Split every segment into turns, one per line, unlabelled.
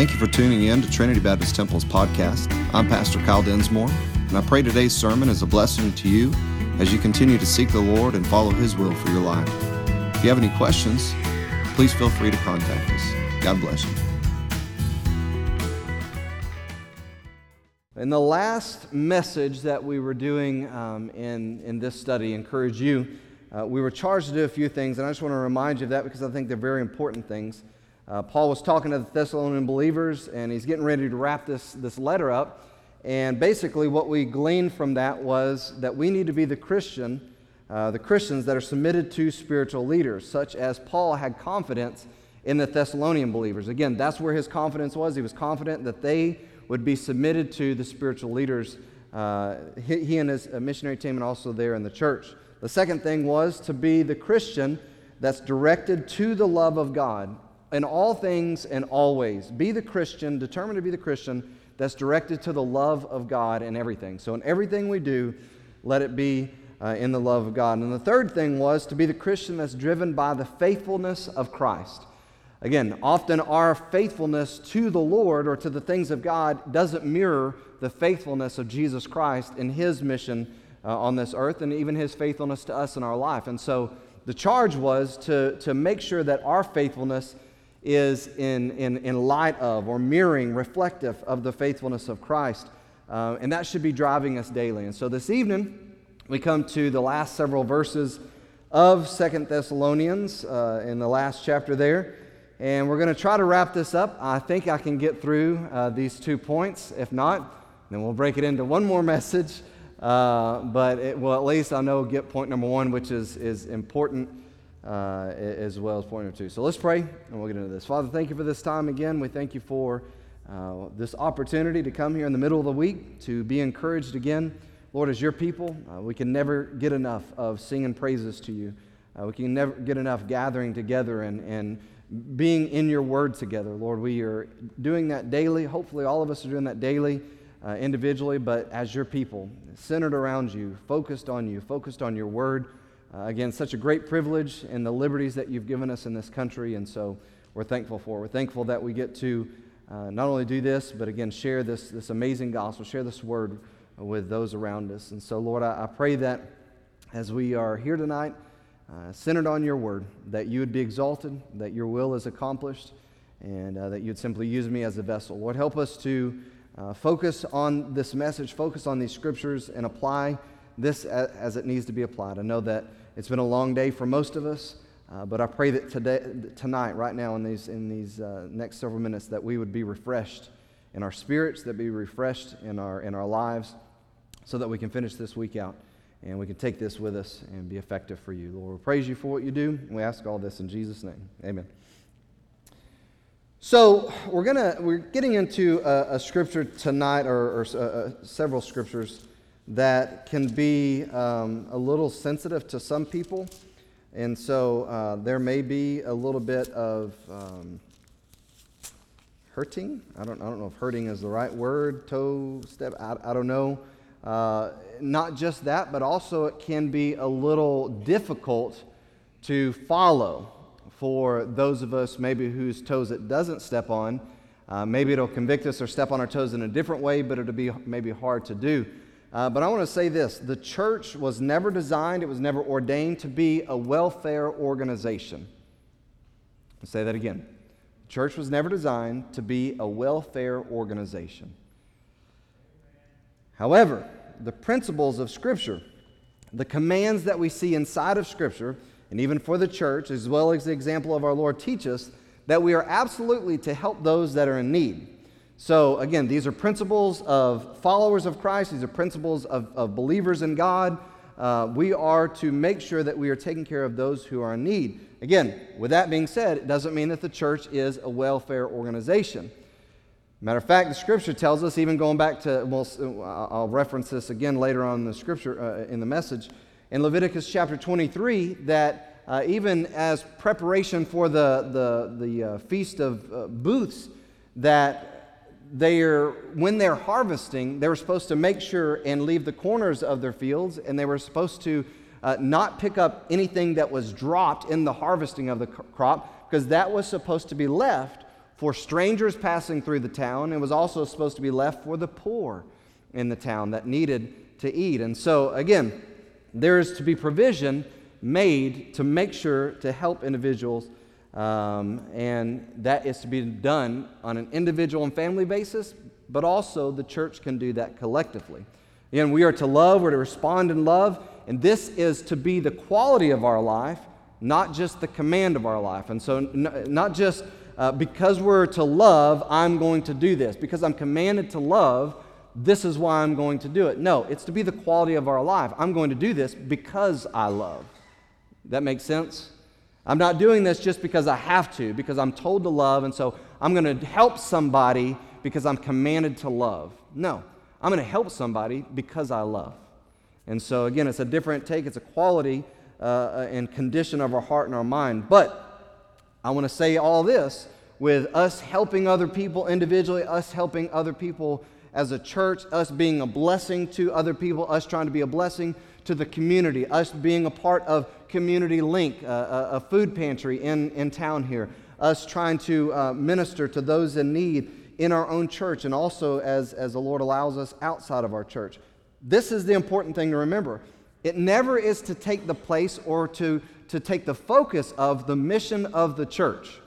Thank you for tuning in to Trinity Baptist Temple's podcast. I'm Pastor Kyle Densmore, and I pray today's sermon is a blessing to you as you continue to seek the Lord and follow His will for your life. If you have any questions, please feel free to contact us. God bless you.
In the last message that we were doing um, in, in this study, Encourage You, uh, we were charged to do a few things, and I just want to remind you of that because I think they're very important things. Uh, Paul was talking to the Thessalonian believers, and he's getting ready to wrap this, this letter up. And basically, what we gleaned from that was that we need to be the Christian, uh, the Christians that are submitted to spiritual leaders, such as Paul had confidence in the Thessalonian believers. Again, that's where his confidence was. He was confident that they would be submitted to the spiritual leaders, uh, he, he, and his uh, missionary team, and also there in the church. The second thing was to be the Christian that's directed to the love of God in all things and always. Be the Christian, determined to be the Christian that's directed to the love of God in everything. So, in everything we do, let it be uh, in the love of God. And the third thing was to be the Christian that's driven by the faithfulness of Christ. Again, often our faithfulness to the Lord or to the things of God doesn't mirror the faithfulness of Jesus Christ in his mission uh, on this earth and even his faithfulness to us in our life. And so the charge was to, to make sure that our faithfulness is in, in, in light of or mirroring, reflective of the faithfulness of Christ. Uh, and that should be driving us daily. And so this evening, we come to the last several verses of Second Thessalonians uh, in the last chapter there. And we're going to try to wrap this up. I think I can get through uh, these two points. If not, then we'll break it into one more message. Uh, but it, well, at least I know get point number one, which is, is important uh, as well as point number two. So let's pray and we'll get into this. Father, thank you for this time again. We thank you for uh, this opportunity to come here in the middle of the week to be encouraged again. Lord, as your people, uh, we can never get enough of singing praises to you. Uh, we can never get enough gathering together and, and being in your word together. Lord, we are doing that daily. Hopefully, all of us are doing that daily. Uh, individually, but as your people, centered around you, focused on you, focused on your word, uh, again, such a great privilege and the liberties that you've given us in this country, and so we're thankful for. We're thankful that we get to uh, not only do this, but again, share this, this amazing gospel, share this word with those around us. And so, Lord, I, I pray that as we are here tonight, uh, centered on your word, that you would be exalted, that your will is accomplished, and uh, that you'd simply use me as a vessel. Lord, help us to uh, focus on this message, focus on these scriptures, and apply this as, it needs to be applied. I know that it's been a long day for most of us, uh, but I pray that today, tonight, right now, in these, in these uh, next several minutes, that we would be refreshed in our spirits, that be refreshed in our, in our lives, so that we can finish this week out and we can take this with us and be effective for you. Lord, we praise you for what you do, and we ask all this in Jesus' name. Amen. So we're gonna we're getting into a, a scripture tonight, or, or uh, uh several scriptures that can be um, a little sensitive to some people. And so uh, there may be a little bit of um, hurting. I don't, I don't know if hurting is the right word, toe step, I, I don't know. Uh, not just that, but also it can be a little difficult to follow for those of us maybe whose toes it doesn't step on. Uh, maybe it'll convict us or step on our toes in a different way, but it'll be maybe hard to do. Uh, but I want to say this the church was never designed, it was never ordained to be a welfare organization. I'll say that again. The church was never designed to be a welfare organization. However, the principles of Scripture, the commands that we see inside of Scripture, and even for the church, as well as the example of our Lord, teach us that we are absolutely to help those that are in need. So, again, these are principles of followers of Christ, these are principles of, of believers in God. Uh, we are to make sure that we are taking care of those who are in need. Again, with that being said, it doesn't mean that the church is a welfare organization. Matter of fact, the scripture tells us, even going back to, well, I'll reference this again later on in the scripture, uh, in the message, in Leviticus chapter 23, that uh, even as preparation for the, the, the uh, Feast of uh, Booths, that they're, when they're harvesting, they were supposed to make sure and leave the corners of their fields, and they were supposed to uh, not pick up anything that was dropped in the harvesting of the crop, because that was supposed to be left for strangers passing through the town. It was also supposed to be left for the poor in the town that needed to eat. And so, again, there is to be provision made to make sure to help individuals, um, and that is to be done on an individual and family basis, but also the church can do that collectively. Again, we are to love, we're to respond in love, and this is to be the quality of our life, not just the command of our life. And so, n- not just uh, because we're to love, I'm going to do this. Because I'm commanded to love, this is why I'm going to do it. No, it's to be the quality of our life. I'm going to do this because I love. That makes sense? I'm not doing this just because I have to, because I'm told to love, and so I'm going to help somebody because I'm commanded to love. No, I'm going to help somebody because I love. And so, again, it's a different take, it's a quality uh, and condition of our heart and our mind. But I want to say all this with us helping other people individually, us helping other people as a church, us being a blessing to other people, us trying to be a blessing to the community, us being a part of Community Link, uh, a, food pantry in, in town here, us trying to uh, minister to those in need in our own church and also as, as the Lord allows us outside of our church. This is the important thing to remember. It never is to take the place or to, to take the focus of the mission of the church.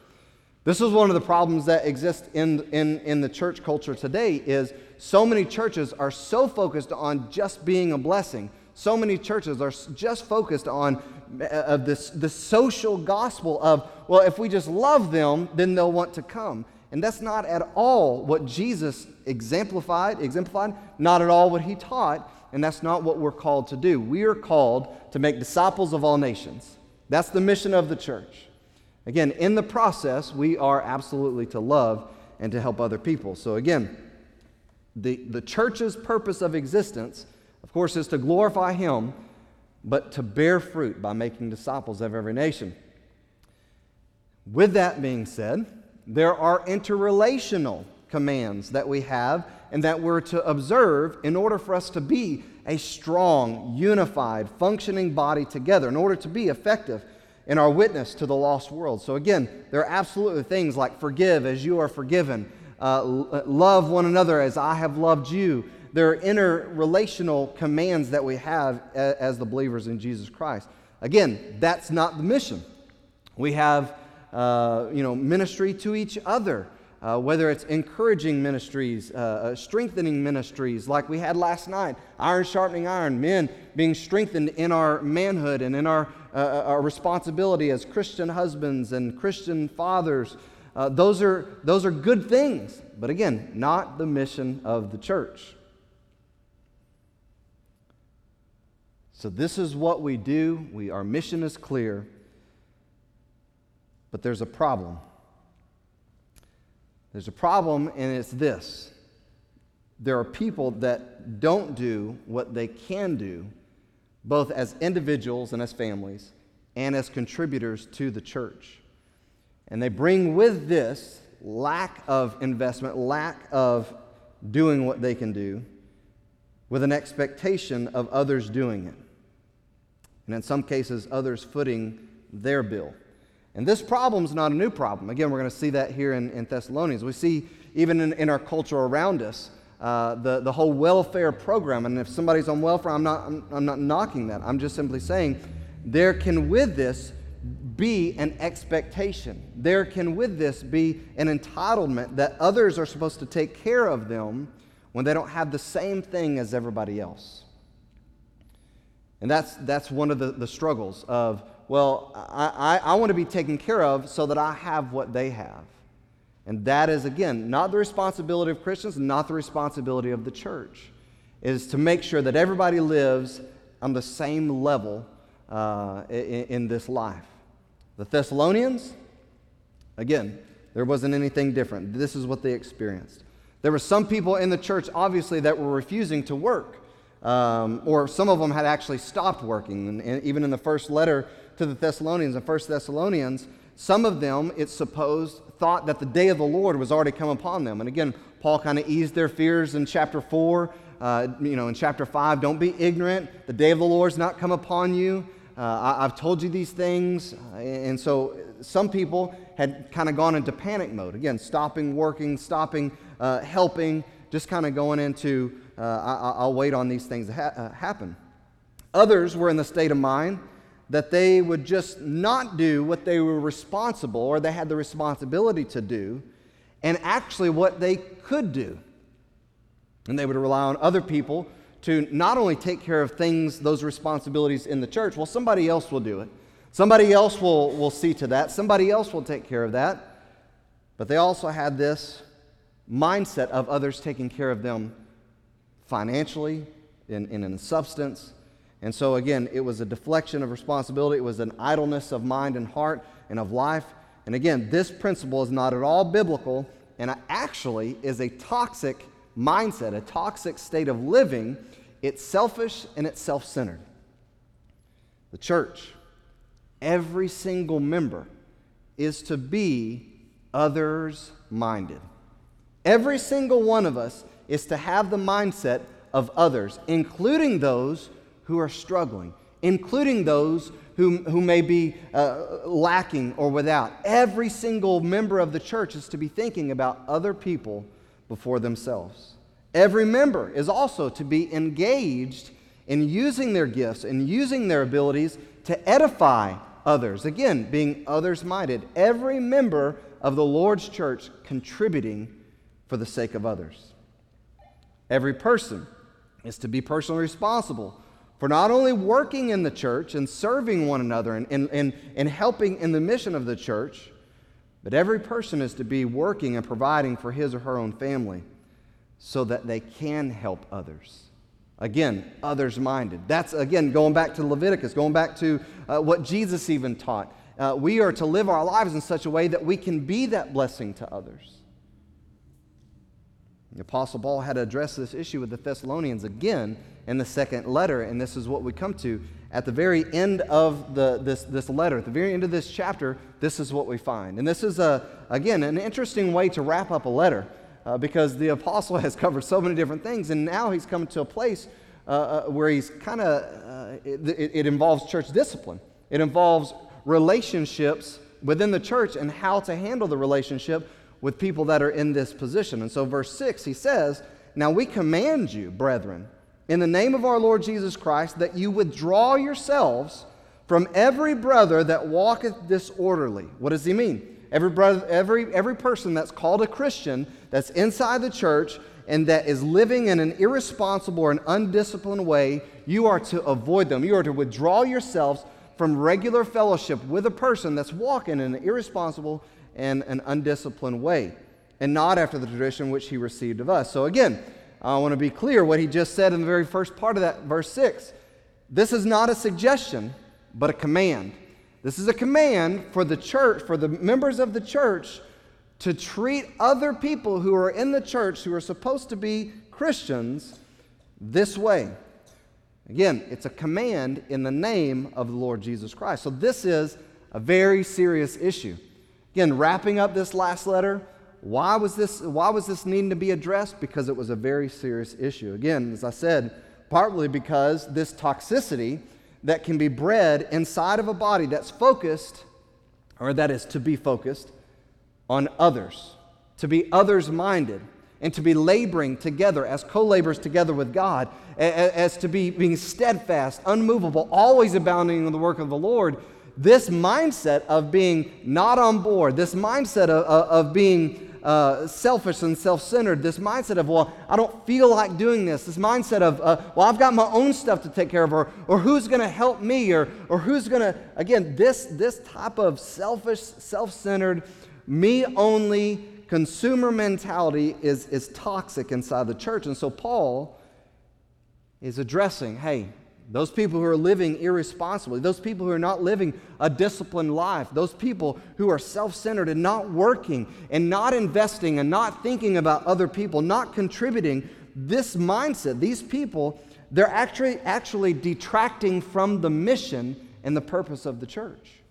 This is one of the problems that exist in, in, in the church culture today is so many churches are so focused on just being a blessing. So many churches are just focused on of this, the social gospel of, well, if we just love them, then they'll want to come. And that's not at all what Jesus exemplified, exemplified, not at all what he taught, and that's not what we're called to do. We are called to make disciples of all nations. That's the mission of the church. Again, in the process, we are absolutely to love and to help other people. So again, the, the church's purpose of existence, of course, is to glorify Him, but to bear fruit by making disciples of every nation. With that being said, there are interrelational commands that we have and that we're to observe in order for us to be a strong, unified, functioning body together, in order to be effective in our witness to the lost world. So, again, there are absolutely things like forgive as you are forgiven, uh, uh, love one another as I have loved you. There are interrelational commands that we have as the believers in Jesus Christ. Again, that's not the mission. We have, uh, you know, ministry to each other. Uh, whether it's encouraging ministries, uh, uh, strengthening ministries like we had last night, iron sharpening iron, men being strengthened in our manhood and in our, uh, our responsibility as Christian husbands and Christian fathers, uh, those, are, those are good things, but again, not the mission of the church. So, this is what we do. We, our mission is clear, but there's a problem. There's a problem, and it's this there are people that don't do what they can do, both as individuals and as families, and as contributors to the church. And they bring with this lack of investment, lack of doing what they can do, with an expectation of others doing it. And in some cases, others footing their bill. And this problem is not a new problem. Again, we're going to see that here in, in Thessalonians. We see even in, in our culture around us uh, the, the whole welfare program. And if somebody's on welfare, I'm not, I'm, I'm not knocking that. I'm just simply saying there can, with this, be an expectation. There can, with this, be an entitlement that others are supposed to take care of them when they don't have the same thing as everybody else. And that's, that's one of the, the struggles of, well, I, I, I want to be taken care of so that I have what they have. And that is, again, not the responsibility of Christians, not the responsibility of the church, is to make sure that everybody lives on the same level uh, in, in this life. The Thessalonians, again, there wasn't anything different. This is what they experienced. There were some people in the church, obviously, that were refusing to work, um, or some of them had actually stopped working. And, and even in the first letter to the Thessalonians, in First Thessalonians, some of them, it's supposed, thought that the day of the Lord was already come upon them. And again, Paul kind of eased their fears in chapter 4. Uh, you know, in chapter 5, don't be ignorant. The day of the Lord's not come upon you. Uh, I, have told you these things. And so some people had kind of gone into panic mode. Again, stopping working, stopping uh, helping, just kind of going into, uh, I, will wait on these things to ha- uh, happen. Others were in the state of mind that they would just not do what they were responsible or they had the responsibility to do, and actually what they could do. And they would rely on other people to not only take care of things, those responsibilities in the church, well, somebody else will do it. Somebody else will, will see to that. Somebody else will take care of that. But they also had this mindset of others taking care of them financially, in, in, in substance. And so, again, it was a deflection of responsibility. It was an idleness of mind and heart and of life. And again, this principle is not at all biblical and actually is a toxic mindset, a toxic state of living. It's selfish and it's self centered. The church, every single member, is to be others minded. Every single one of us is to have the mindset of others, including those who are struggling, including those who, who may be uh, lacking or without. Every single member of the church is to be thinking about other people before themselves. Every member is also to be engaged in using their gifts and using their abilities to edify others. Again, being others minded. Every member of the Lord's church contributing for the sake of others. Every person is to be personally responsible for not only working in the church and serving one another and, and, and, and helping in the mission of the church, but every person is to be working and providing for his or her own family so that they can help others. Again, others minded. That's, again, going back to Leviticus, going back to uh, what Jesus even taught. Uh, we are to live our lives in such a way that we can be that blessing to others. The Apostle Paul had to address this issue with the Thessalonians again in the second letter, and this is what we come to. At the very end of the, this, this letter, at the very end of this chapter, this is what we find. And this is, a, again, an interesting way to wrap up a letter uh, because the apostle has covered so many different things, and now he's come to a place uh, uh, where he's kind of, uh, it, it involves church discipline. It involves relationships within the church and how to handle the relationship with people that are in this position. And so, verse 6, he says, Now we command you, brethren, in the name of our Lord Jesus Christ, that you withdraw yourselves from every brother that walketh disorderly. What does he mean? Every, brother, every, every person that's called a Christian, that's inside the church, and that is living in an irresponsible or an undisciplined way, you are to avoid them. You are to withdraw yourselves from regular fellowship with a person that's walking in an irresponsible in an undisciplined way, and not after the tradition which he received of us. So again, I want to be clear what he just said in the very first part of that, verse 6. This is not a suggestion, but a command. This is a command for the church, for the members of the church, to treat other people who are in the church, who are supposed to be Christians, this way. Again, it's a command in the name of the Lord Jesus Christ. So this is a very serious issue. Again, wrapping up this last letter, why was this, why was this needing to be addressed? Because it was a very serious issue. Again, as I said, partly because this toxicity that can be bred inside of a body that's focused, or that is to be focused, on others, to be others minded, and to be laboring together as co laborers together with God, as to be being steadfast, unmovable, always abounding in the work of the Lord this mindset of being not on board, this mindset of, of being uh, selfish and self centered, this mindset of, well, I don't feel like doing this, this mindset of, uh, well, I've got my own stuff to take care of, or, or who's going to help me, or, or who's going to, again, this, this type of selfish, self centered, me only consumer mentality is, is toxic inside the church. And so Paul is addressing, hey, those people who are living irresponsibly, those people who are not living a disciplined life, those people who are self centered and not working and not investing and not thinking about other people, not contributing, this mindset, these people, they're actually, actually detracting from the mission and the purpose of the church.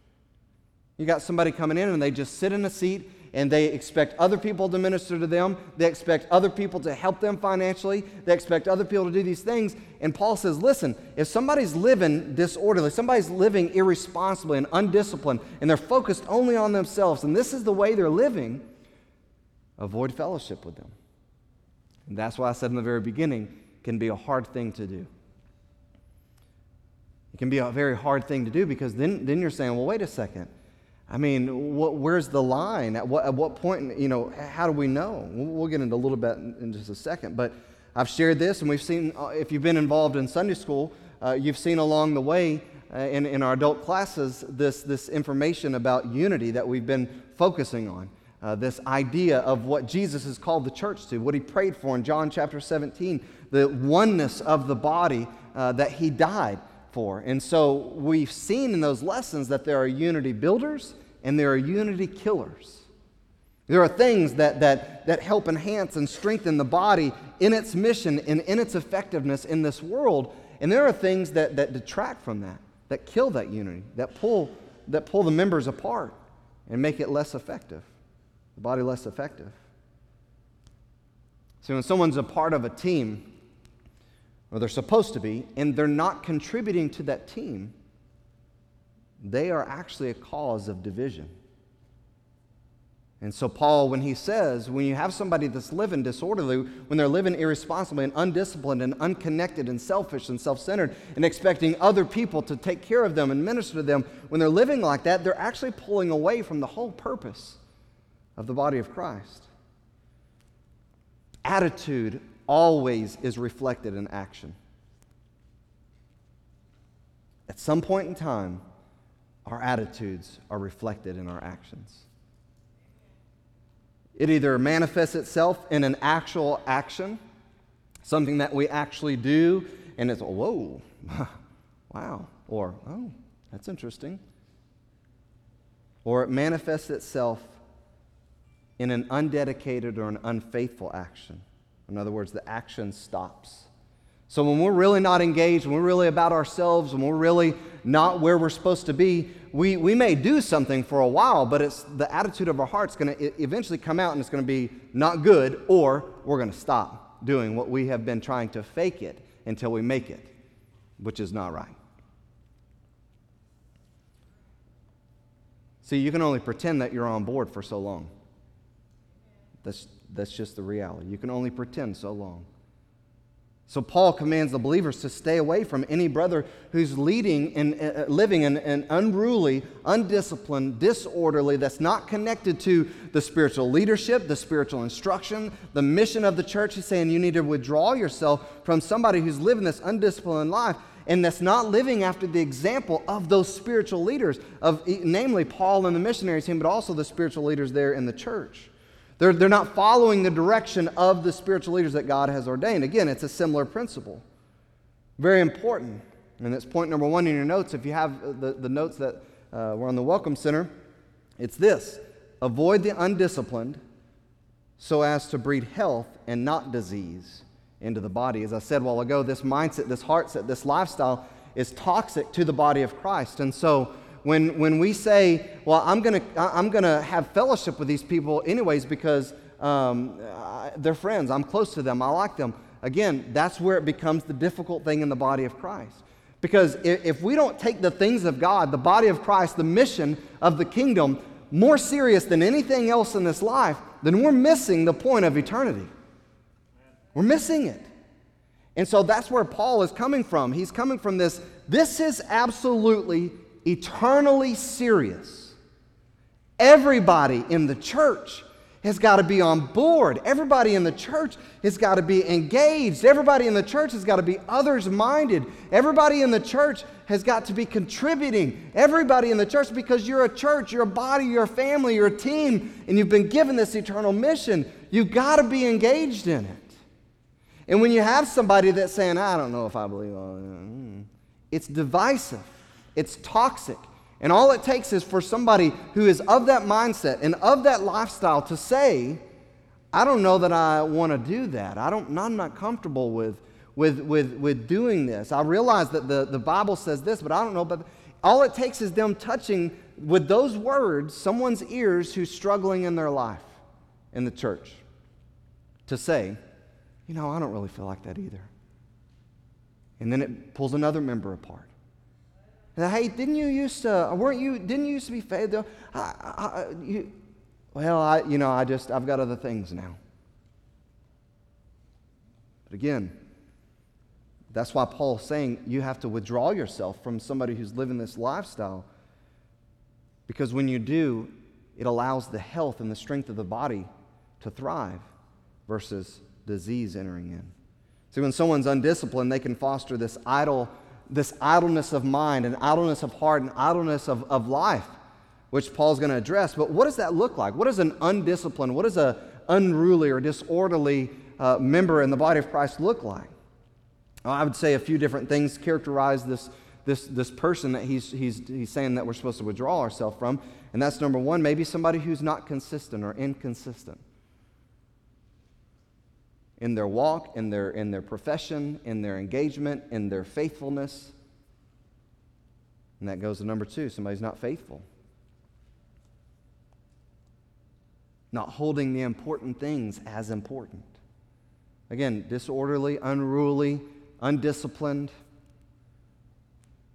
You got somebody coming in and they just sit in a seat and they expect other people to minister to them. They expect other people to help them financially. They expect other people to do these things. And Paul says, listen, if somebody's living disorderly, somebody's living irresponsibly and undisciplined, and they're focused only on themselves, and this is the way they're living, avoid fellowship with them. And that's why I said in the very beginning, can be a hard thing to do. It can be a very hard thing to do because then, then you're saying, well, wait a second. I mean, what, where's the line? At what, at what point, you know, how do we know? We'll, get into a little bit in, in, just a second. But I've shared this, and we've seen, uh, if you've been involved in Sunday school, uh, you've seen along the way uh, in, in our adult classes this, this information about unity that we've been focusing on. Uh, this idea of what Jesus has called the church to, what he prayed for in John chapter 17, the oneness of the body uh, that he died for. And so we've seen in those lessons that there are unity builders and there are unity killers. There are things that, that, that help enhance and strengthen the body in its mission and in its effectiveness in this world. And there are things that, that detract from that, that kill that unity, that pull, that pull the members apart and make it less effective the body less effective. So when someone's a part of a team, or they're supposed to be, and they're not contributing to that team, they are actually a cause of division. And so, Paul, when he says, when you have somebody that's living disorderly, when they're living irresponsibly and undisciplined and unconnected and selfish and self centered and expecting other people to take care of them and minister to them, when they're living like that, they're actually pulling away from the whole purpose of the body of Christ. Attitude always is reflected in action. At some point in time, our attitudes are reflected in our actions. It either manifests itself in an actual action, something that we actually do, and it's, whoa, wow, or, oh, that's interesting. Or it manifests itself in an undedicated or an unfaithful action. In other words, the action stops. So when we're really not engaged, when we're really about ourselves, when we're really not where we're supposed to be, we, we may do something for a while, but it's the attitude of our heart's going to eventually come out and it's going to be not good, or we're going to stop doing what we have been trying to fake it until we make it, which is not right. See, you can only pretend that you're on board for so long. That's, that's just the reality. You can only pretend so long. So Paul commands the believers to stay away from any brother who's leading and uh, living in an unruly, undisciplined, disorderly, that's not connected to the spiritual leadership, the spiritual instruction, the mission of the church. He's saying you need to withdraw yourself from somebody who's living this undisciplined life and that's not living after the example of those spiritual leaders, of namely Paul and the missionary team, but also the spiritual leaders there in the church. They're, they're not following the direction of the spiritual leaders that God has ordained. Again, it's a similar principle. Very important. And that's point number one in your notes. If you have the, the notes that uh, were on the Welcome Center, it's this avoid the undisciplined so as to breed health and not disease into the body. As I said a while ago, this mindset, this heart set, this lifestyle is toxic to the body of Christ. And so when, when we say, well, I'm going to I'm gonna have fellowship with these people anyways because um, they're friends, I'm close to them, I like them, again, that's where it becomes the difficult thing in the body of Christ. Because if, if we don't take the things of God, the body of Christ, the mission of the kingdom, more serious than anything else in this life, then we're missing the point of eternity. We're missing it. And so that's where Paul is coming from. He's coming from this this is absolutely eternally serious. Everybody in the church has got to be on board. Everybody in the church has got to be engaged. Everybody in the church has got to be others minded. Everybody in the church has got to be contributing. Everybody in the church, because you're a church, you're a body, you're a family, you're a team, and you've been given this eternal mission, you've got to be engaged in it. And when you have somebody that's saying, I don't know if I believe all that, mm, it's divisive. It's toxic. And all it takes is for somebody who is of that mindset and of that lifestyle to say, I don't know that I want to do that. I don't, I'm not comfortable with, with, with, with doing this. I realize that the, the Bible says this, but I don't know. But All it takes is them touching with those words someone's ears who's struggling in their life in the church to say, you know, I don't really feel like that either. And then it pulls another member apart. Hey, didn't you used to, uh, weren't you, didn't you used to be faithful? I, I, you, well, I, you know, I just, I've got other things now. But again, that's why Paul's saying you have to withdraw yourself from somebody who's living this lifestyle. Because when you do, it allows the health and the strength of the body to thrive versus disease entering in. See, when someone's undisciplined, they can foster this idle, this idleness of mind and idleness of heart and idleness of, of life, which Paul's going to address. But what does that look like? What is an undisciplined, what does an unruly or disorderly uh, member in the body of Christ look like? Well, I would say a few different things characterize this, this, this person that he's, he's, he's saying that we're supposed to withdraw ourselves from. And that's number one, maybe somebody who's not consistent or inconsistent in their walk, in their, in their profession, in their engagement, in their faithfulness. And that goes to number two somebody's not faithful. Not holding the important things as important. Again, disorderly, unruly, undisciplined,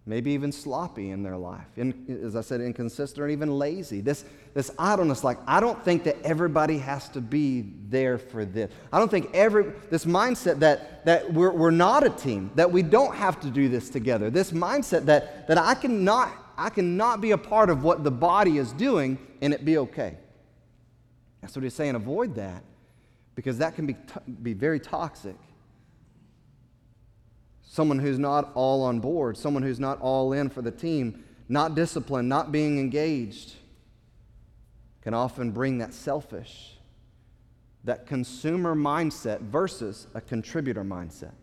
maybe even sloppy in their life. In, as I said, inconsistent or even lazy. This, this idleness, like, I don't think that everybody has to be there for this. I don't think every, this mindset that, that we're, we're not a team, that we don't have to do this together. This mindset that, that I, cannot, I cannot be a part of what the body is doing and it be okay. That's what he's saying. Avoid that because that can be, be very toxic someone who's not all on board, someone who's not all in for the team, not disciplined, not being engaged, can often bring that selfish, that consumer mindset versus a contributor mindset.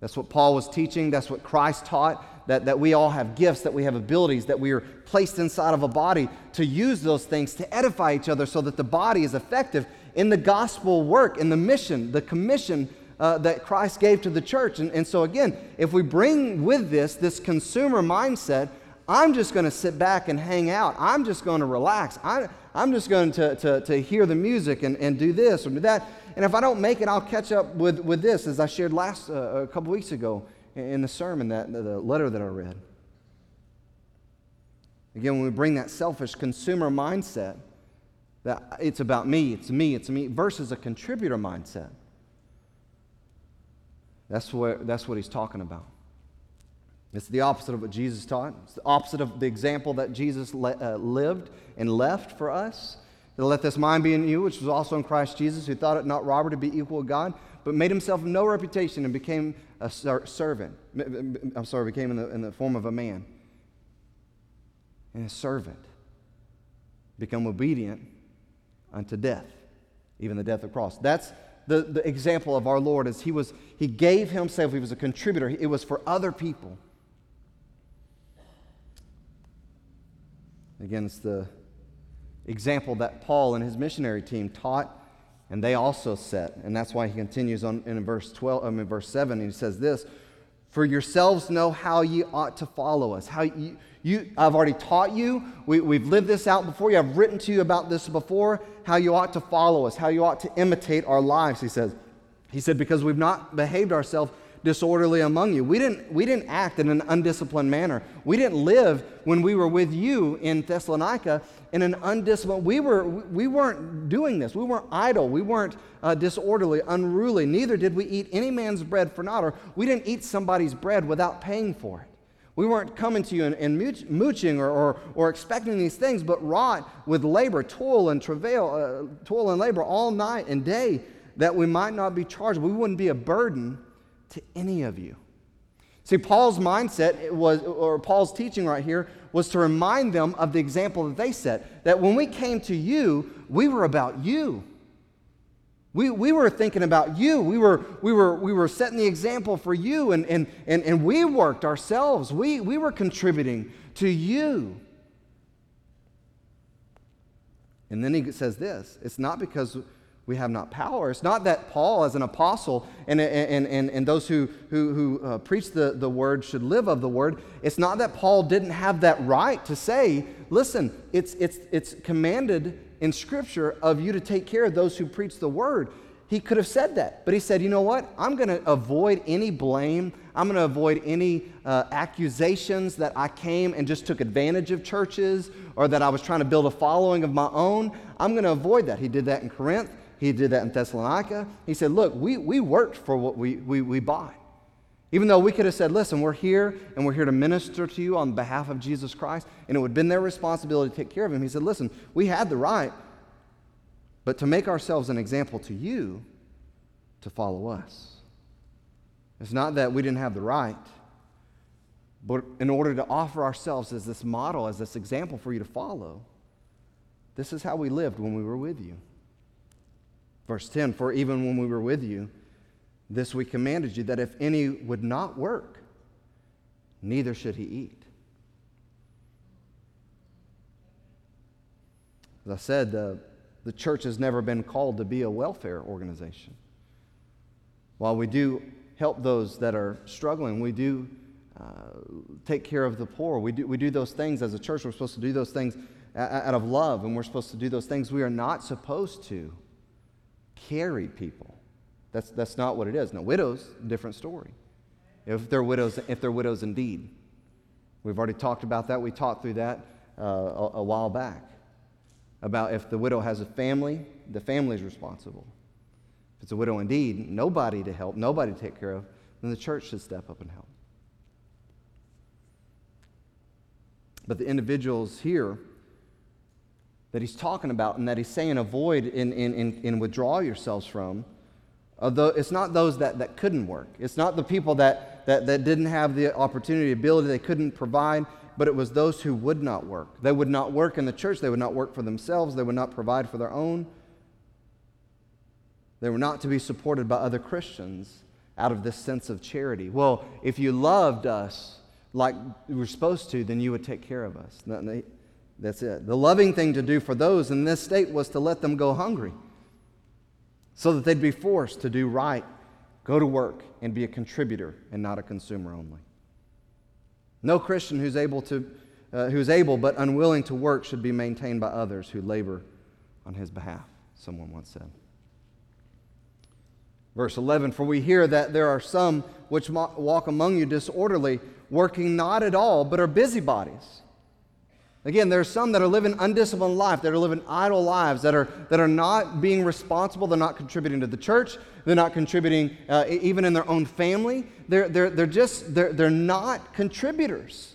That's what Paul was teaching. That's what Christ taught that, that we all have gifts, that we have abilities, that we are placed inside of a body to use those things to edify each other so that the body is effective in the gospel work, in the mission, the commission uh, that Christ gave to the church. And, and so, again, if we bring with this this consumer mindset, I'm just going to sit back and hang out. I'm just going to relax. I, I'm just going to, to, to hear the music and, and do this or do that. And if I don't make it, I'll catch up with, with this, as I shared last uh, a couple weeks ago in the sermon, that the letter that I read. Again, when we bring that selfish consumer mindset, that it's about me, it's me, it's me, versus a contributor mindset. That's what, that's what he's talking about. It's the opposite of what Jesus taught. It's the opposite of the example that Jesus le- uh, lived and left for us. To let this mind be in you, which was also in Christ Jesus, who thought it not robbery to be equal with God, but made himself no reputation and became a ser- servant. I'm sorry, became in the, in the form of a man. And a servant. Become obedient unto death, even the death of the cross. That's the, the example of our Lord is he was he gave himself, he was a contributor. It was for other people. Again, it's the example that Paul and his missionary team taught and they also set. And that's why he continues on in verse 12, um, in verse 7, and he says this For yourselves know how ye ought to follow us. How you, you, I've already taught you. We, we've lived this out before you. I've written to you about this before, how you ought to follow us, how you ought to imitate our lives, he says. He said, because we've not behaved ourselves disorderly among you. We didn't, we didn't act in an undisciplined manner. We didn't live when we were with you in Thessalonica in an undisciplined. We, were, we weren't doing this. We weren't idle. We weren't uh, disorderly, unruly. Neither did we eat any man's bread for naught, or we didn't eat somebody's bread without paying for it. We weren't coming to you and, and mooching or, or, or, expecting these things, but wrought with labor, toil and travail, uh, toil and labor all night and day, that we might not be charged. We wouldn't be a burden to any of you. See, Paul's mindset was, or Paul's teaching right here, was to remind them of the example that they set. That when we came to you, we were about you. We, we were thinking about you. We were, we were, we were setting the example for you, and, and, and, and we worked ourselves. We, we were contributing to you. And then he says this it's not because we have not power. It's not that Paul, as an apostle, and, and, and, and those who, who, who uh, preach the, the word should live of the word. It's not that Paul didn't have that right to say, listen, it's, it's, it's commanded in Scripture of you to take care of those who preach the word. He could have said that, but he said, you know what? I'm going to avoid any blame. I'm going to avoid any uh, accusations that I came and just took advantage of churches or that I was trying to build a following of my own. I'm going to avoid that. He did that in Corinth. He did that in Thessalonica. He said, Look, we, we worked for what we, we, we bought. Even though we could have said, Listen, we're here and we're here to minister to you on behalf of Jesus Christ, and it would have been their responsibility to take care of him. He said, Listen, we had the right, but to make ourselves an example to you, to follow us. It's not that we didn't have the right, but in order to offer ourselves as this model, as this example for you to follow, this is how we lived when we were with you. Verse 10 For even when we were with you, this we commanded you, that if any would not work, neither should he eat. As I said, the, the church has never been called to be a welfare organization. While we do help those that are struggling, we do uh, take care of the poor. We do, we do those things as a church. We're supposed to do those things out of love, and we're supposed to do those things. We are not supposed to carry people. That's, that's not what it is. Now, widows, different story. If they're widows, if they're widows indeed. We've already talked about that. We talked through that uh, a, a while back about if the widow has a family, the family is responsible. If it's a widow indeed, nobody to help, nobody to take care of, then the church should step up and help. But the individuals here that he's talking about and that he's saying avoid and, and, and, and withdraw yourselves from, Uh, although it's not those that, that couldn't work. It's not the people that, that, that didn't have the opportunity, ability, they couldn't provide, but it was those who would not work. They would not work in the church, they would not work for themselves, they would not provide for their own. They were not to be supported by other Christians out of this sense of charity. Well, if you loved us like we were supposed to, then you would take care of us. That's it. The loving thing to do for those in this state was to let them go hungry so that they'd be forced to do right, go to work, and be a contributor and not a consumer only. No Christian who's able, to, uh, who's able but unwilling to work should be maintained by others who labor on his behalf, someone once said. Verse 11 For we hear that there are some which walk among you disorderly, working not at all, but are busybodies. Again, there are some that are living undisciplined life, that are living idle lives, that are, that are not being responsible. They're not contributing to the church. They're not contributing uh, even in their own family. They're, they're, they're just, they're, they're not contributors.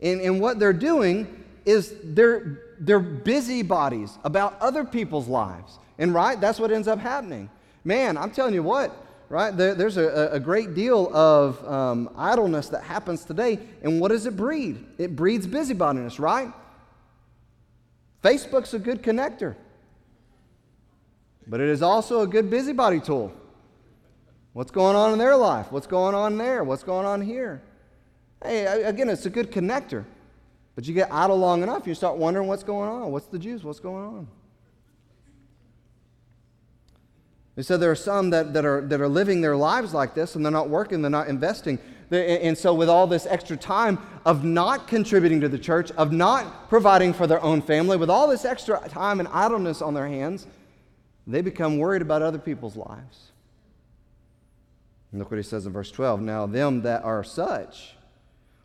And, and what they're doing is they're, they're busybodies about other people's lives. And right, that's what ends up happening. Man, I'm telling you what, right? There, there's a, a, great deal of um, idleness that happens today. And what does it breed? It breeds busybodiness, right? Facebook's a good connector, but it is also a good busybody tool. What's going on in their life? What's going on there? What's going on here? Hey, again, it's a good connector. But you get idle long enough, you start wondering what's going on. What's the juice? What's going on? They said there are some that, that, are, that are living their lives like this and they're not working, they're not investing. And so, with all this extra time of not contributing to the church, of not providing for their own family, with all this extra time and idleness on their hands, they become worried about other people's lives. And look what he says in verse 12 Now, them that are such,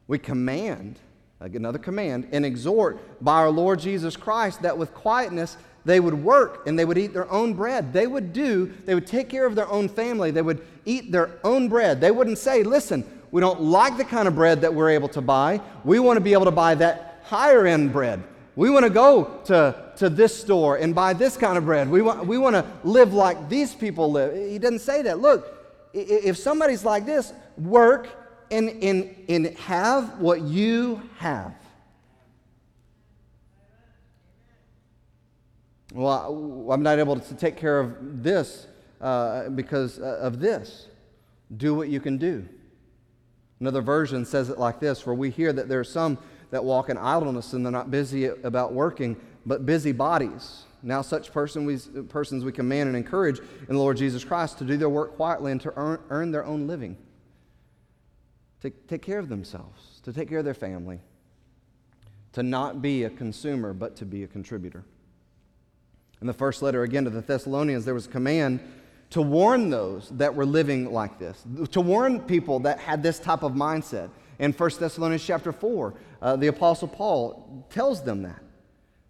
we command, another command, and exhort by our Lord Jesus Christ that with quietness they would work and they would eat their own bread. They would do, they would take care of their own family. They would eat their own bread. They wouldn't say, listen, we don't like the kind of bread that we're able to buy. We want to be able to buy that higher end bread. We want to go to, to this store and buy this kind of bread. We want, we want to live like these people live. He doesn't say that. Look, if somebody's like this, work and, and, and have what you have. Well, I'm not able to take care of this uh, because uh, of this. Do what you can do. Another version says it like this For we hear that there are some that walk in idleness and they're not busy about working. but busy bodies. Now, such person we, persons we command and encourage in the Lord Jesus Christ to do their work quietly and to earn, earn their own living, to take care of themselves, to take care of their family, to not be a consumer, but to be a contributor. In the first letter, again to the Thessalonians, there was a command to warn those that were living like this, to warn people that had this type of mindset. In 1 Thessalonians chapter 4, uh, the Apostle Paul tells them that.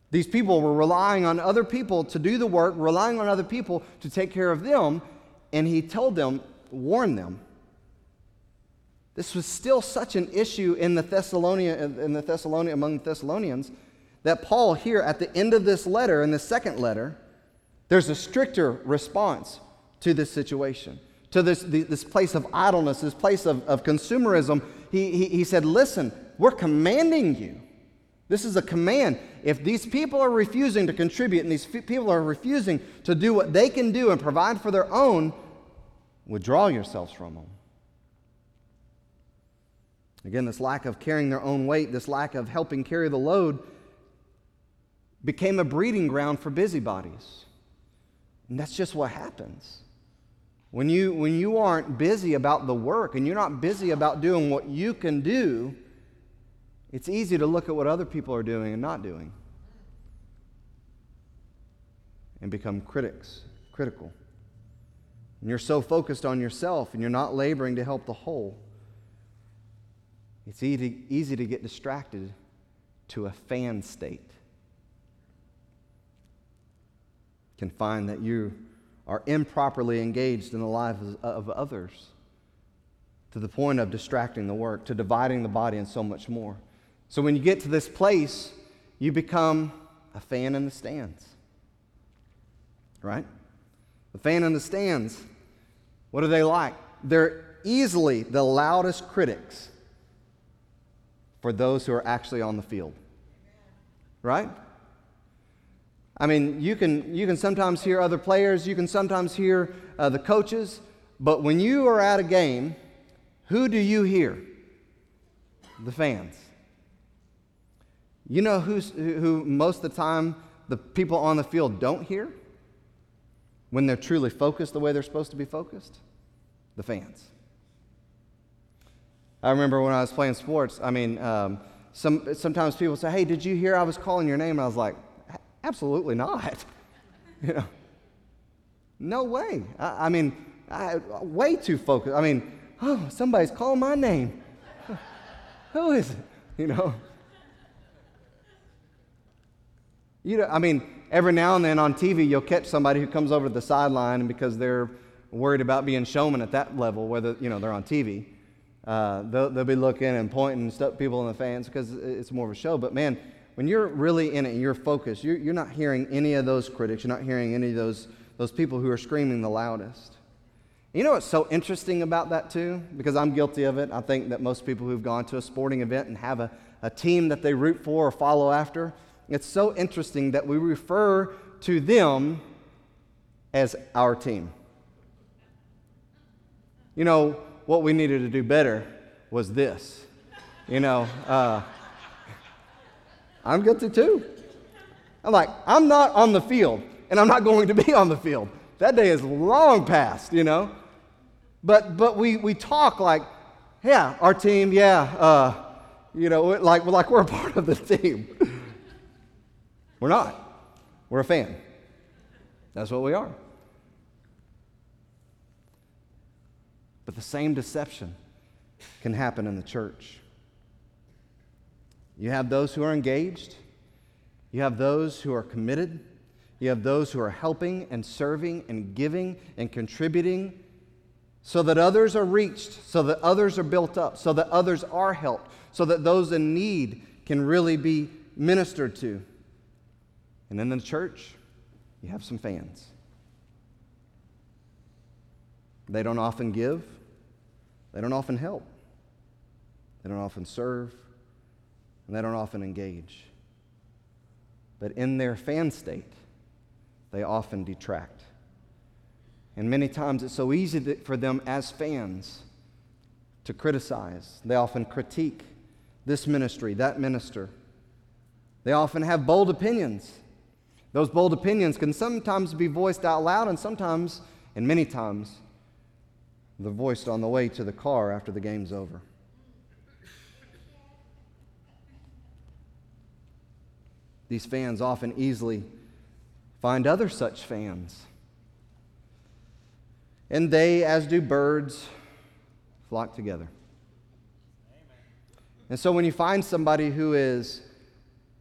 These people were relying on other people to do the work, relying on other people to take care of them, and he told them, warn them. This was still such an issue in the Thessalonia, in the among the Thessalonians that Paul here at the end of this letter, in the second letter, there's a stricter response to this situation, to this, this place of idleness, this place of, of consumerism. He, he, he said, Listen, we're commanding you this is a command. If these people are refusing to contribute and these people are refusing to do what they can do and provide for their own, withdraw yourselves from them. Again, this lack of carrying their own weight, this lack of helping carry the load, became a breeding ground for busybodies. And that's just what happens. When you, when you aren't busy about the work and you're not busy about doing what you can do, it's easy to look at what other people are doing and not doing and become critics, critical. And you're so focused on yourself and you're not laboring to help the whole. It's easy, easy to get distracted to a fan state. Can find that you are improperly engaged in the lives of others to the point of distracting the work, to dividing the body, and so much more. So when you get to this place, you become a fan in the stands. Right? The fan in the stands, what are they like? They're easily the loudest critics for those who are actually on the field. Right? I mean, you can, you can sometimes hear other players, you can sometimes hear uh, the coaches, but when you are at a game, who do you hear? The fans. You know who's, who most of the time the people on the field don't hear when they're truly focused the way they're supposed to be focused? The fans. I remember when I was playing sports, I mean, um, some, sometimes people say, Hey, did you hear I was calling your name? And I was like, Absolutely not. you know, no way. I, I mean, I, way too focused. I mean, oh, somebody's calling my name. Who is it? You know? You know, I mean, every now and then on TV, you'll catch somebody who comes over to the sideline because they're worried about being showman at that level, whether, you know, they're on TV. Uh, they'll, they'll be looking and pointing stuff people in the fans because it's more of a show. But man, when you're really in it and you're focused, you're, you're not hearing any of those critics. You're not hearing any of those, those people who are screaming the loudest. You know what's so interesting about that, too? Because I'm guilty of it. I think that most people who've gone to a sporting event and have a, a team that they root for or follow after, it's so interesting that we refer to them as our team. You know, what we needed to do better was this. You know, uh, I'm guilty too. I'm like, I'm not on the field, and I'm not going to be on the field. That day is long past, you know. But but we we talk like, yeah, our team, yeah, uh, you know, like like we're a part of the team. We're not. We're a fan. That's what we are. But the same deception can happen in the church. You have those who are engaged, you have those who are committed, you have those who are helping and serving and giving and contributing so that others are reached, so that others are built up, so that others are helped, so that those in need can really be ministered to. And in the church, you have some fans. They don't often give, they don't often help, they don't often serve, and they don't often engage. But in their fan state, they often detract. And many times it's so easy for them as fans to criticize. They often critique this ministry, that minister. They often have bold opinions Those bold opinions can sometimes be voiced out loud, and sometimes, and many times, they're voiced on the way to the car after the game's over. These fans often easily find other such fans. And they, as do birds, flock together. And so when you find somebody who is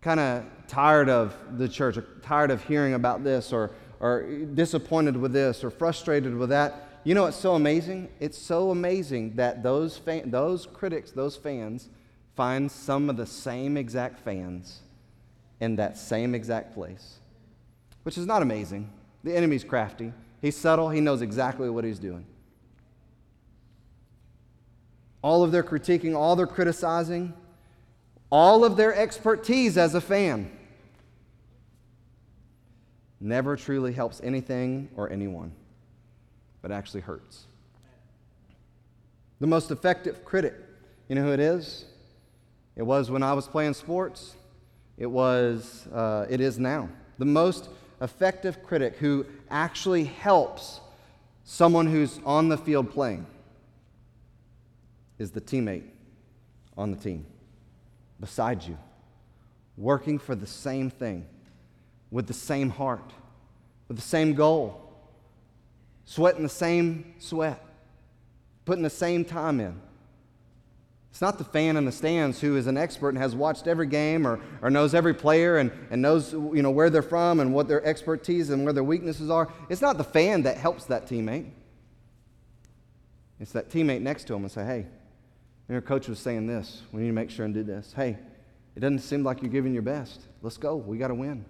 kind of tired of the church, or tired of hearing about this, or, or disappointed with this, or frustrated with that, you know what's so amazing? It's so amazing that those, fan, those critics, those fans, find some of the same exact fans in that same exact place, which is not amazing. The enemy's crafty, he's subtle, he knows exactly what he's doing. All of their critiquing, all their criticizing, all of their expertise as a fan never truly helps anything or anyone, but actually hurts. The most effective critic, you know who it is? It was when I was playing sports. It was, uh, it is now. The most effective critic who actually helps someone who's on the field playing is the teammate on the team beside you, working for the same thing, with the same heart, with the same goal, sweating the same sweat, putting the same time in. It's not the fan in the stands who is an expert and has watched every game or, or knows every player and, and knows you know, where they're from and what their expertise and where their weaknesses are. It's not the fan that helps that teammate. It's that teammate next to him and say, hey, your coach was saying this. We need to make sure and do this. Hey, it doesn't seem like you're giving your best. Let's go. We got to win.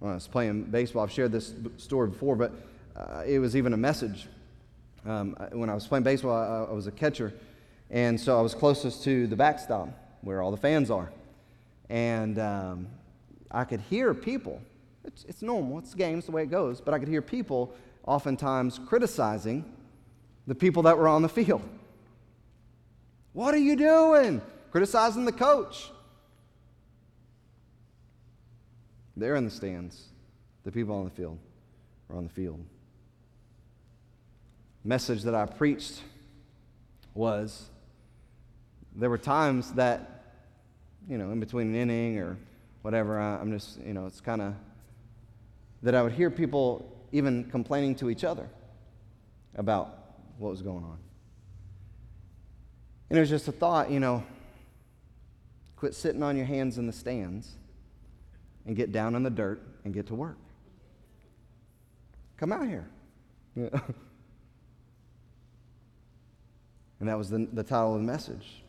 When I was playing baseball, I've shared this story before, but uh, it was even a message um, when I was playing baseball, I, I, was a catcher, and so I was closest to the backstop where all the fans are. And um, I could hear people, it's, it's normal, it's games, the way it goes, but I could hear people oftentimes criticizing the people that were on the field. What are you doing? Criticizing the coach. They're in the stands. The people on the field are on the field message that I preached was there were times that, you know, in between an inning or whatever, I'm just, you know, it's kind of that I would hear people even complaining to each other about what was going on. And it was just a thought, you know, quit sitting on your hands in the stands and get down in the dirt and get to work. Come out here. And that was the, the title of the message.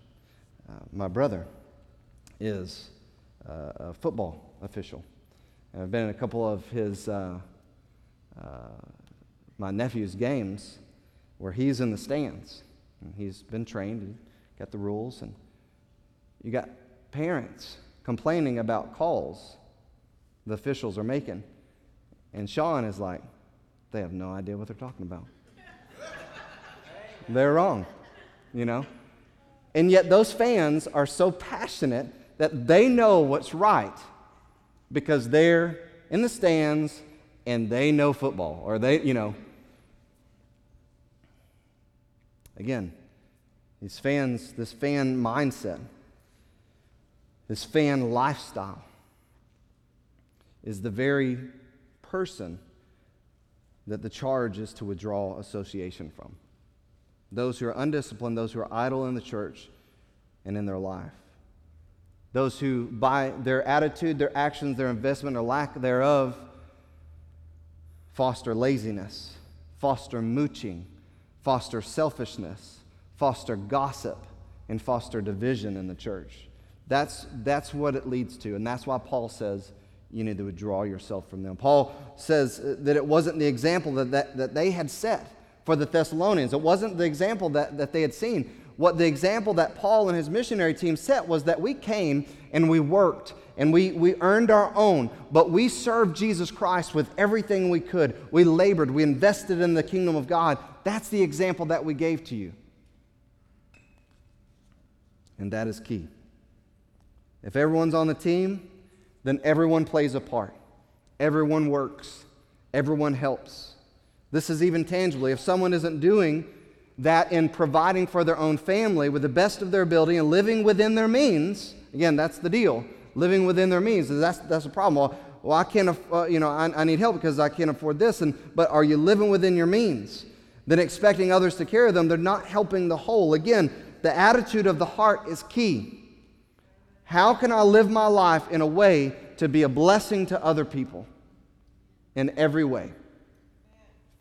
Uh, my brother is uh, a football official. And I've been in a couple of his, uh, uh, my nephew's games where he's in the stands. And he's been trained and got the rules. And you got parents complaining about calls the officials are making. And Sean is like, they have no idea what they're talking about. they're wrong you know? And yet those fans are so passionate that they know what's right because they're in the stands and they know football or they, you know. Again, these fans, this fan mindset, this fan lifestyle is the very person that the charge is to withdraw association from those who are undisciplined, those who are idle in the church and in their life. Those who, by their attitude, their actions, their investment, or lack thereof, foster laziness, foster mooching, foster selfishness, foster gossip, and foster division in the church. That's, that's what it leads to. And that's why Paul says you need to withdraw yourself from them. Paul says that it wasn't the example that, that, that they had set for the Thessalonians. It wasn't the example that, that they had seen. What the example that Paul and his missionary team set was that we came and we worked and we, we earned our own, but we served Jesus Christ with everything we could. We labored, we invested in the kingdom of God. That's the example that we gave to you. And that is key. If everyone's on the team then everyone plays a part. Everyone works. Everyone helps. This is even tangibly. If someone isn't doing that in providing for their own family with the best of their ability and living within their means, again, that's the deal. Living within their means, that's, that's a problem. Well, well I can't, uh, you know, I, I need help because I can't afford this. And, but are you living within your means? Then expecting others to carry them, they're not helping the whole. Again, the attitude of the heart is key. How can I live my life in a way to be a blessing to other people in every way?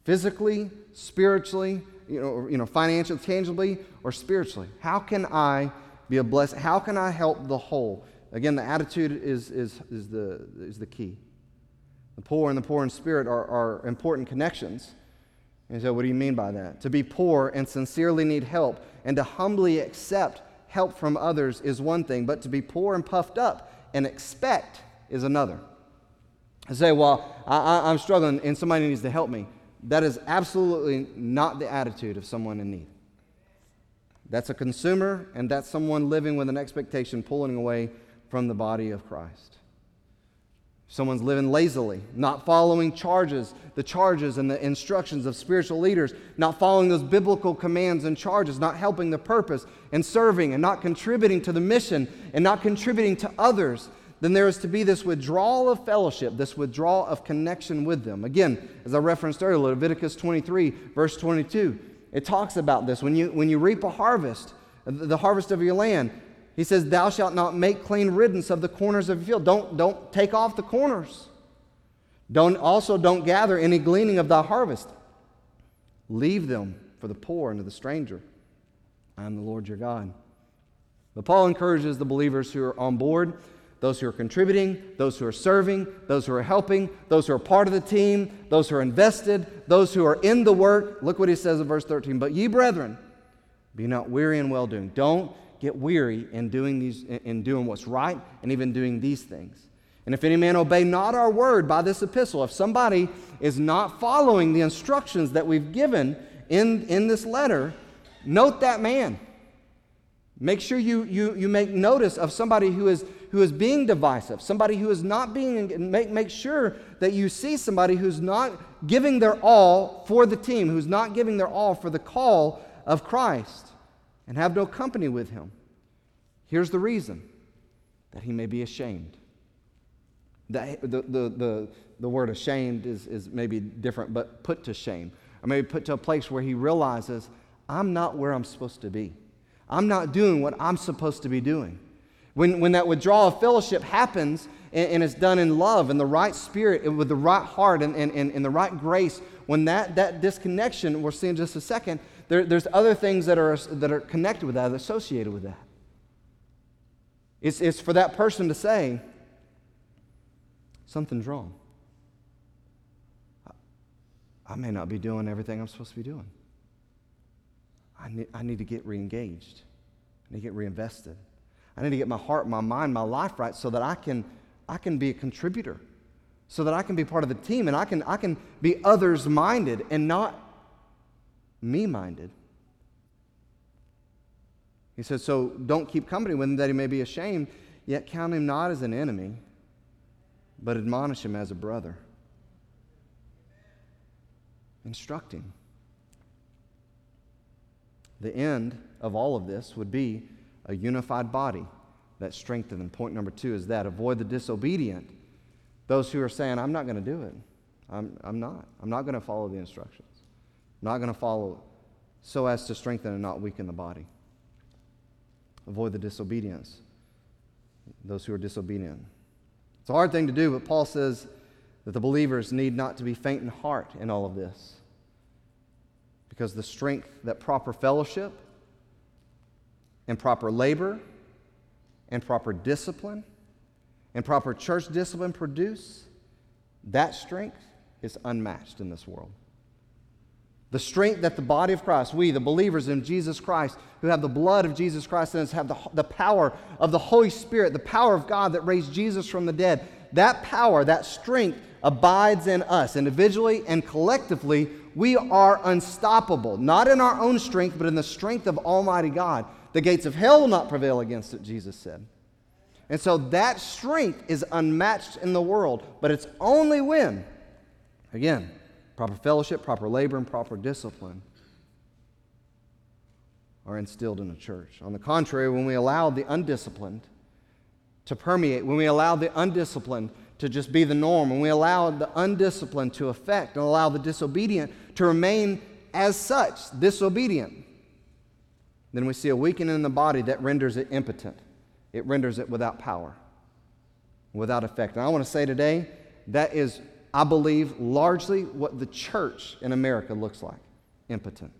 Physically, spiritually, you know, you know, financially, tangibly, or spiritually. How can I be a blessing? How can I help the whole? Again, the attitude is, is, is, the, is the key. The poor and the poor in spirit are, are important connections. And so, what do you mean by that? To be poor and sincerely need help and to humbly accept help from others is one thing, but to be poor and puffed up and expect is another. I say, well, I, am struggling and somebody needs to help me. That is absolutely not the attitude of someone in need. That's a consumer, and that's someone living with an expectation pulling away from the body of Christ. Someone's living lazily, not following charges, the charges and the instructions of spiritual leaders, not following those biblical commands and charges, not helping the purpose and serving and not contributing to the mission and not contributing to others then there is to be this withdrawal of fellowship, this withdrawal of connection with them. Again, as I referenced earlier, Leviticus 23, verse 22, it talks about this. When you, when you reap a harvest, the harvest of your land, he says, Thou shalt not make clean riddance of the corners of your field. Don't, don't take off the corners. Don't, also, don't gather any gleaning of thy harvest. Leave them for the poor and to the stranger. I am the Lord your God. But Paul encourages the believers who are on board those who are contributing, those who are serving, those who are helping, those who are part of the team, those who are invested, those who are in the work. Look what he says in verse 13. But ye brethren, be not weary in well doing. Don't get weary in doing these in doing what's right and even doing these things. And if any man obey not our word by this epistle, if somebody is not following the instructions that we've given in, in this letter, note that man. Make sure you, you, you make notice of somebody who is who is being divisive, somebody who is not being, make, make sure that you see somebody who's not giving their all for the team, who's not giving their all for the call of Christ, and have no company with him. Here's the reason that he may be ashamed. The, the, the, the, the word ashamed is, is maybe different, but put to shame. Or maybe put to a place where he realizes, I'm not where I'm supposed to be. I'm not doing what I'm supposed to be doing. When, when that withdrawal of fellowship happens and, and it's done in love and the right spirit and with the right heart and, and, and, and the right grace, when that, that disconnection, we'll see in just a second, there, there's other things that are, that are connected with that, associated with that. It's, it's for that person to say, something's wrong. I may not be doing everything I'm supposed to be doing. I need, I need to get reengaged. I need to get reinvested. I need to get my heart, my mind, my life right so that I can, I can be a contributor, so that I can be part of the team and I can, I can be others minded and not me minded. He says, So don't keep company with him that he may be ashamed, yet count him not as an enemy, but admonish him as a brother. Instruct him. The end of all of this would be a unified body that's strengthened. And point number two is that avoid the disobedient. Those who are saying, I'm not going to do it. I'm, I'm not. I'm not going to follow the instructions. I'm not going to follow so as to strengthen and not weaken the body. Avoid the disobedience. Those who are disobedient. It's a hard thing to do, but Paul says that the believers need not to be faint in heart in all of this. Because the strength that proper fellowship, and proper labor and proper discipline and proper church discipline produce, that strength is unmatched in this world. The strength that the body of Christ, we, the believers in Jesus Christ, who have the blood of Jesus Christ in us, have the, the power of the Holy Spirit, the power of God that raised Jesus from the dead, that power, that strength abides in us. Individually and collectively, we are unstoppable, not in our own strength, but in the strength of Almighty God. The gates of hell will not prevail against it, Jesus said. And so that strength is unmatched in the world, but it's only when, again, proper fellowship, proper labor, and proper discipline are instilled in the church. On the contrary, when we allow the undisciplined to permeate, when we allow the undisciplined to just be the norm, when we allow the undisciplined to affect and allow the disobedient to remain as such, disobedient, then we see a weakening in the body that renders it impotent. It renders it without power, without effect. And I want to say today that is, I believe, largely what the church in America looks like impotent.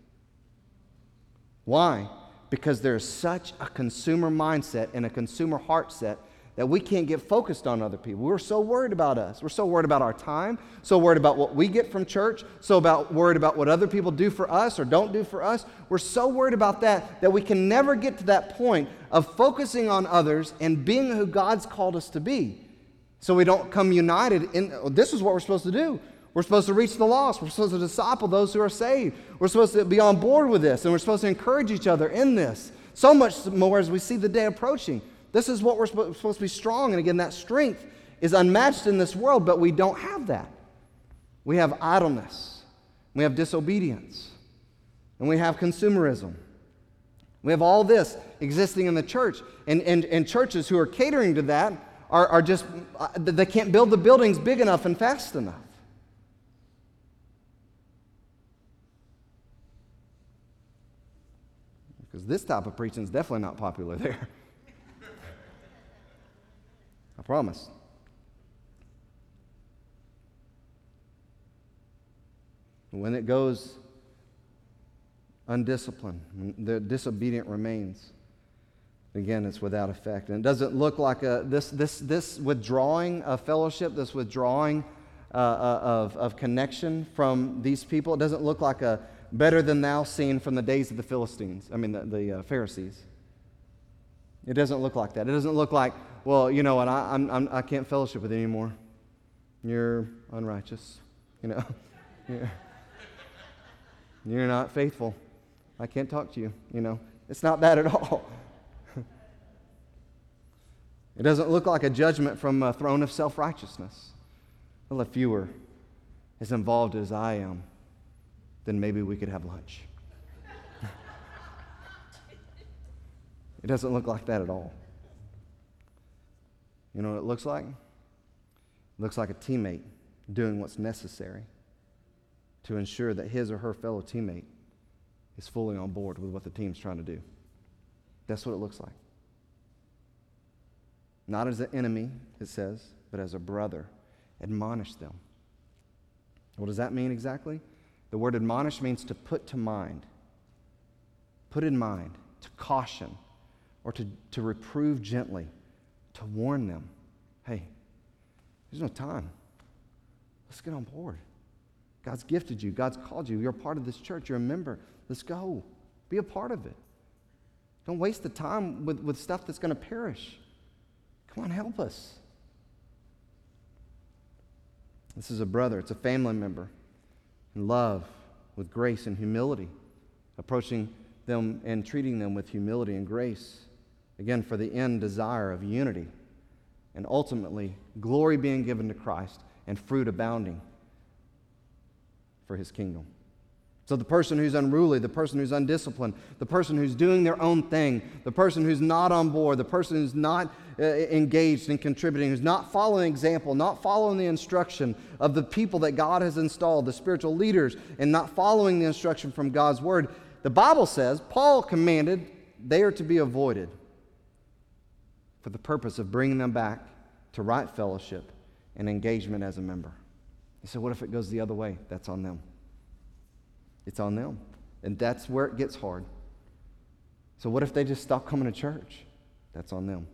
Why? Because there's such a consumer mindset and a consumer heart set that we can't get focused on other people. We're so worried about us. We're so worried about our time, so worried about what we get from church, so about worried about what other people do for us or don't do for us. We're so worried about that that we can never get to that point of focusing on others and being who God's called us to be. So we don't come united in oh, this is what we're supposed to do. We're supposed to reach the lost. We're supposed to disciple those who are saved. We're supposed to be on board with this, and we're supposed to encourage each other in this. So much more as we see the day approaching. This is what we're supposed to be strong. And again, that strength is unmatched in this world, but we don't have that. We have idleness, we have disobedience, and we have consumerism. We have all this existing in the church. And, and, and churches who are catering to that are, are just, uh, they can't build the buildings big enough and fast enough. Because this type of preaching is definitely not popular there. I promise. When it goes undisciplined, the disobedient remains, again, it's without effect. And it doesn't look like a, this, this, this withdrawing of fellowship, this withdrawing uh, uh of, of connection from these people, it doesn't look like a better than thou scene from the days of the Philistines, I mean, the, the uh, Pharisees. It doesn't look like that. It doesn't look like, well, you know what, I, I'm, I'm, I can't fellowship with you anymore. You're unrighteous, you know. you're, you're not faithful. I can't talk to you, you know. It's not that at all. it doesn't look like a judgment from a throne of self righteousness. Well, if you were as involved as I am, then maybe we could have lunch. It doesn't look like that at all. You know what it looks like? It looks like a teammate doing what's necessary to ensure that his or her fellow teammate is fully on board with what the team's trying to do. That's what it looks like. Not as an enemy, it says, but as a brother. Admonish them. What does that mean exactly? The word admonish means to put to mind, put in mind, to caution, or to, to reprove gently, to warn them hey, there's no time. Let's get on board. God's gifted you, God's called you. You're a part of this church, you're a member. Let's go. Be a part of it. Don't waste the time with, with stuff that's going to perish. Come on, help us. This is a brother, it's a family member in love, with grace and humility, approaching them and treating them with humility and grace. Again, for the end desire of unity and ultimately glory being given to Christ and fruit abounding for his kingdom. So, the person who's unruly, the person who's undisciplined, the person who's doing their own thing, the person who's not on board, the person who's not uh, engaged in contributing, who's not following example, not following the instruction of the people that God has installed, the spiritual leaders, and not following the instruction from God's word, the Bible says, Paul commanded they are to be avoided for the purpose of bringing them back to right fellowship and engagement as a member. He said, What if it goes the other way? That's on them. It's on them. And that's where it gets hard. So, what if they just stop coming to church? That's on them.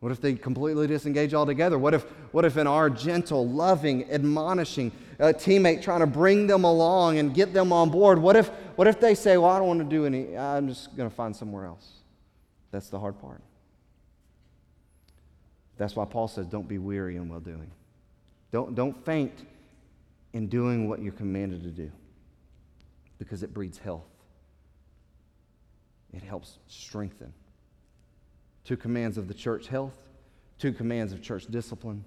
What if they completely disengage altogether? What if, what if in our gentle, loving, admonishing uh, teammate trying to bring them along and get them on board, what if, what if they say, Well, I don't want to do any, I'm just going to find somewhere else? That's the hard part. That's why Paul says, Don't be weary in well doing. Don't, don't faint in doing what you're commanded to do because it breeds health, it helps strengthen two commands of the church health, two commands of church discipline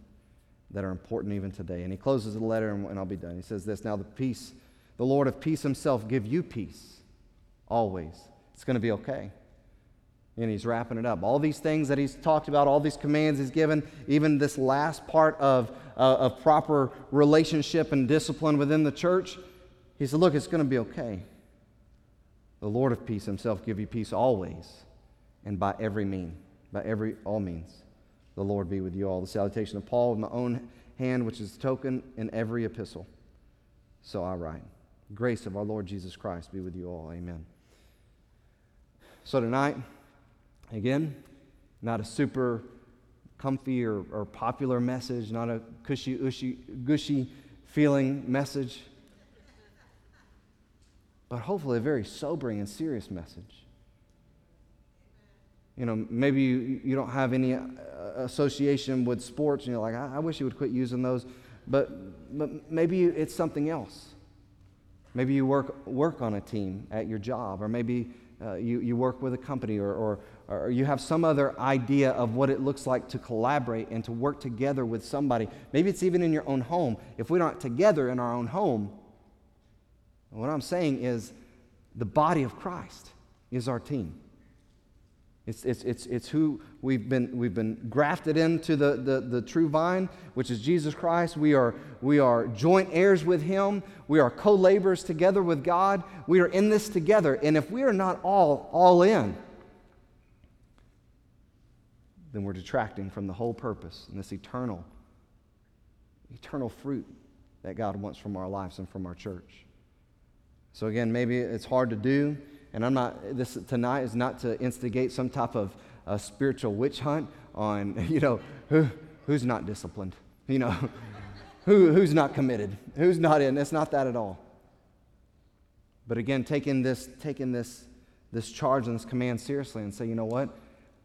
that are important even today. And he closes the letter, and, and I'll be done. He says this Now, the peace, the Lord of peace himself, give you peace always. It's going to be okay. And he's wrapping it up. All these things that he's talked about, all these commands he's given, even this last part of, uh, of proper relationship and discipline within the church, he said, Look, it's going to be okay. The Lord of peace himself give you peace always and by every mean, by every all means. The Lord be with you all. The salutation of Paul with my own hand, which is token in every epistle. So I write. Grace of our Lord Jesus Christ be with you all. Amen. So tonight, again, not a super comfy or, or popular message, not a cushy, ushy, gushy feeling message, but hopefully a very sobering and serious message. You know, maybe you, you don't have any uh, association with sports and you're like, I, I wish you would quit using those, but, but maybe it's something else. Maybe you work, work on a team at your job, or maybe uh, you, you work with a company, or, or, or you have some other idea of what it looks like to collaborate and to work together with somebody. Maybe it's even in your own home. If we're not together in our own home, what I'm saying is the body of Christ is our team. It's, it's, it's, it's who we've been, we've been grafted into the, the, the true vine, which is Jesus Christ. We are, we are joint heirs with Him. We are co laborers together with God. We are in this together. And if we are not all, all in, then we're detracting from the whole purpose and this eternal, eternal fruit that God wants from our lives and from our church. So, again, maybe it's hard to do. And I'm not, this tonight is not to instigate some type of uh, spiritual witch hunt on, you know, who, who's not disciplined, you know, who, who's not committed, who's not in. It's not that at all. But again, taking this, taking this, this charge and this command seriously and say, you know what?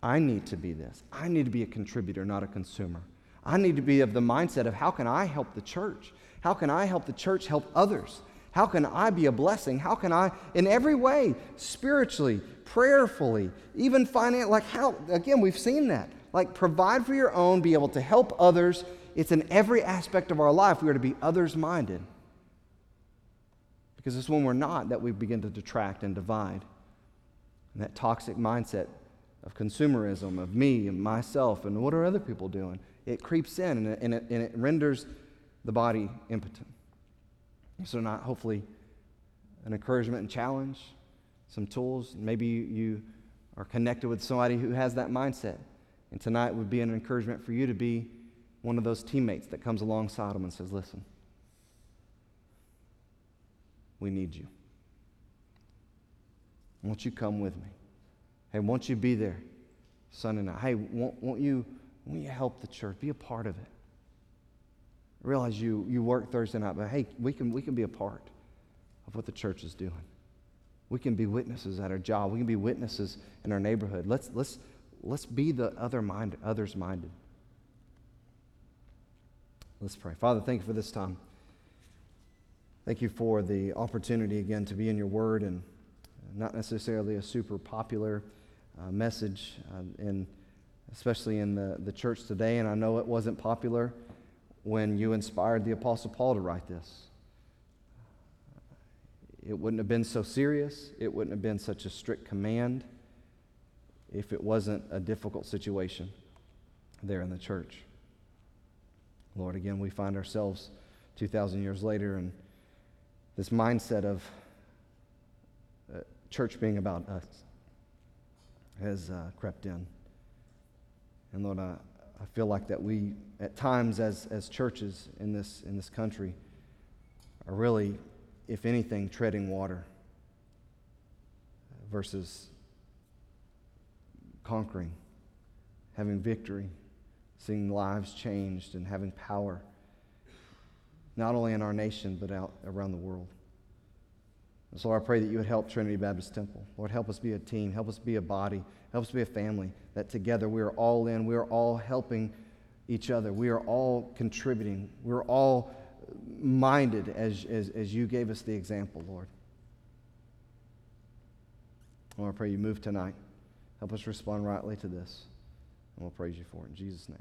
I need to be this. I need to be a contributor, not a consumer. I need to be of the mindset of how can I help the church? How can I help the church help others? How can I be a blessing? How can I, in every way, spiritually, prayerfully, even financially, like how, again, we've seen that. Like provide for your own, be able to help others. It's in every aspect of our life. We are to be others minded. Because it's when we're not that we begin to detract and divide. And that toxic mindset of consumerism, of me and myself, and what are other people doing? It creeps in and it, and it, and it renders the body impotent. So, not hopefully an encouragement and challenge, some tools. Maybe you are connected with somebody who has that mindset. And tonight would be an encouragement for you to be one of those teammates that comes alongside them and says, Listen, we need you. Won't you come with me? Hey, won't you be there Sunday night? Hey, won't, won't, you, won't you help the church? Be a part of it I realize you, you work Thursday night, but hey, we can, we can be a part of what the church is doing. We can be witnesses at our job. We can be witnesses in our neighborhood. Let's, let's, let's be the other mind, others minded. Let's pray. Father, thank you for this time. Thank you for the opportunity again to be in your word and not necessarily a super popular uh, message, uh, in, especially in the, the church today. And I know it wasn't popular when you inspired the Apostle Paul to write this. It wouldn't have been so serious, it wouldn't have been such a strict command if it wasn't a difficult situation there in the church. Lord, again, we find ourselves 2,000 years later in this mindset of uh, church being about us has uh, crept in. And Lord, I, I feel like that we, at times as, as churches in this, in this country, are really, if anything, treading water versus conquering, having victory, seeing lives changed, and having power, not only in our nation, but out around the world. And so I pray that you would help Trinity Baptist Temple. Lord, help us be a team, help us be a body, help us be a family, that together we are all in, we are all helping each other, we are all contributing, we're all minded as, as, as you gave us the example, Lord. Lord, I pray you move tonight. Help us respond rightly to this. And we'll praise you for it in Jesus' name.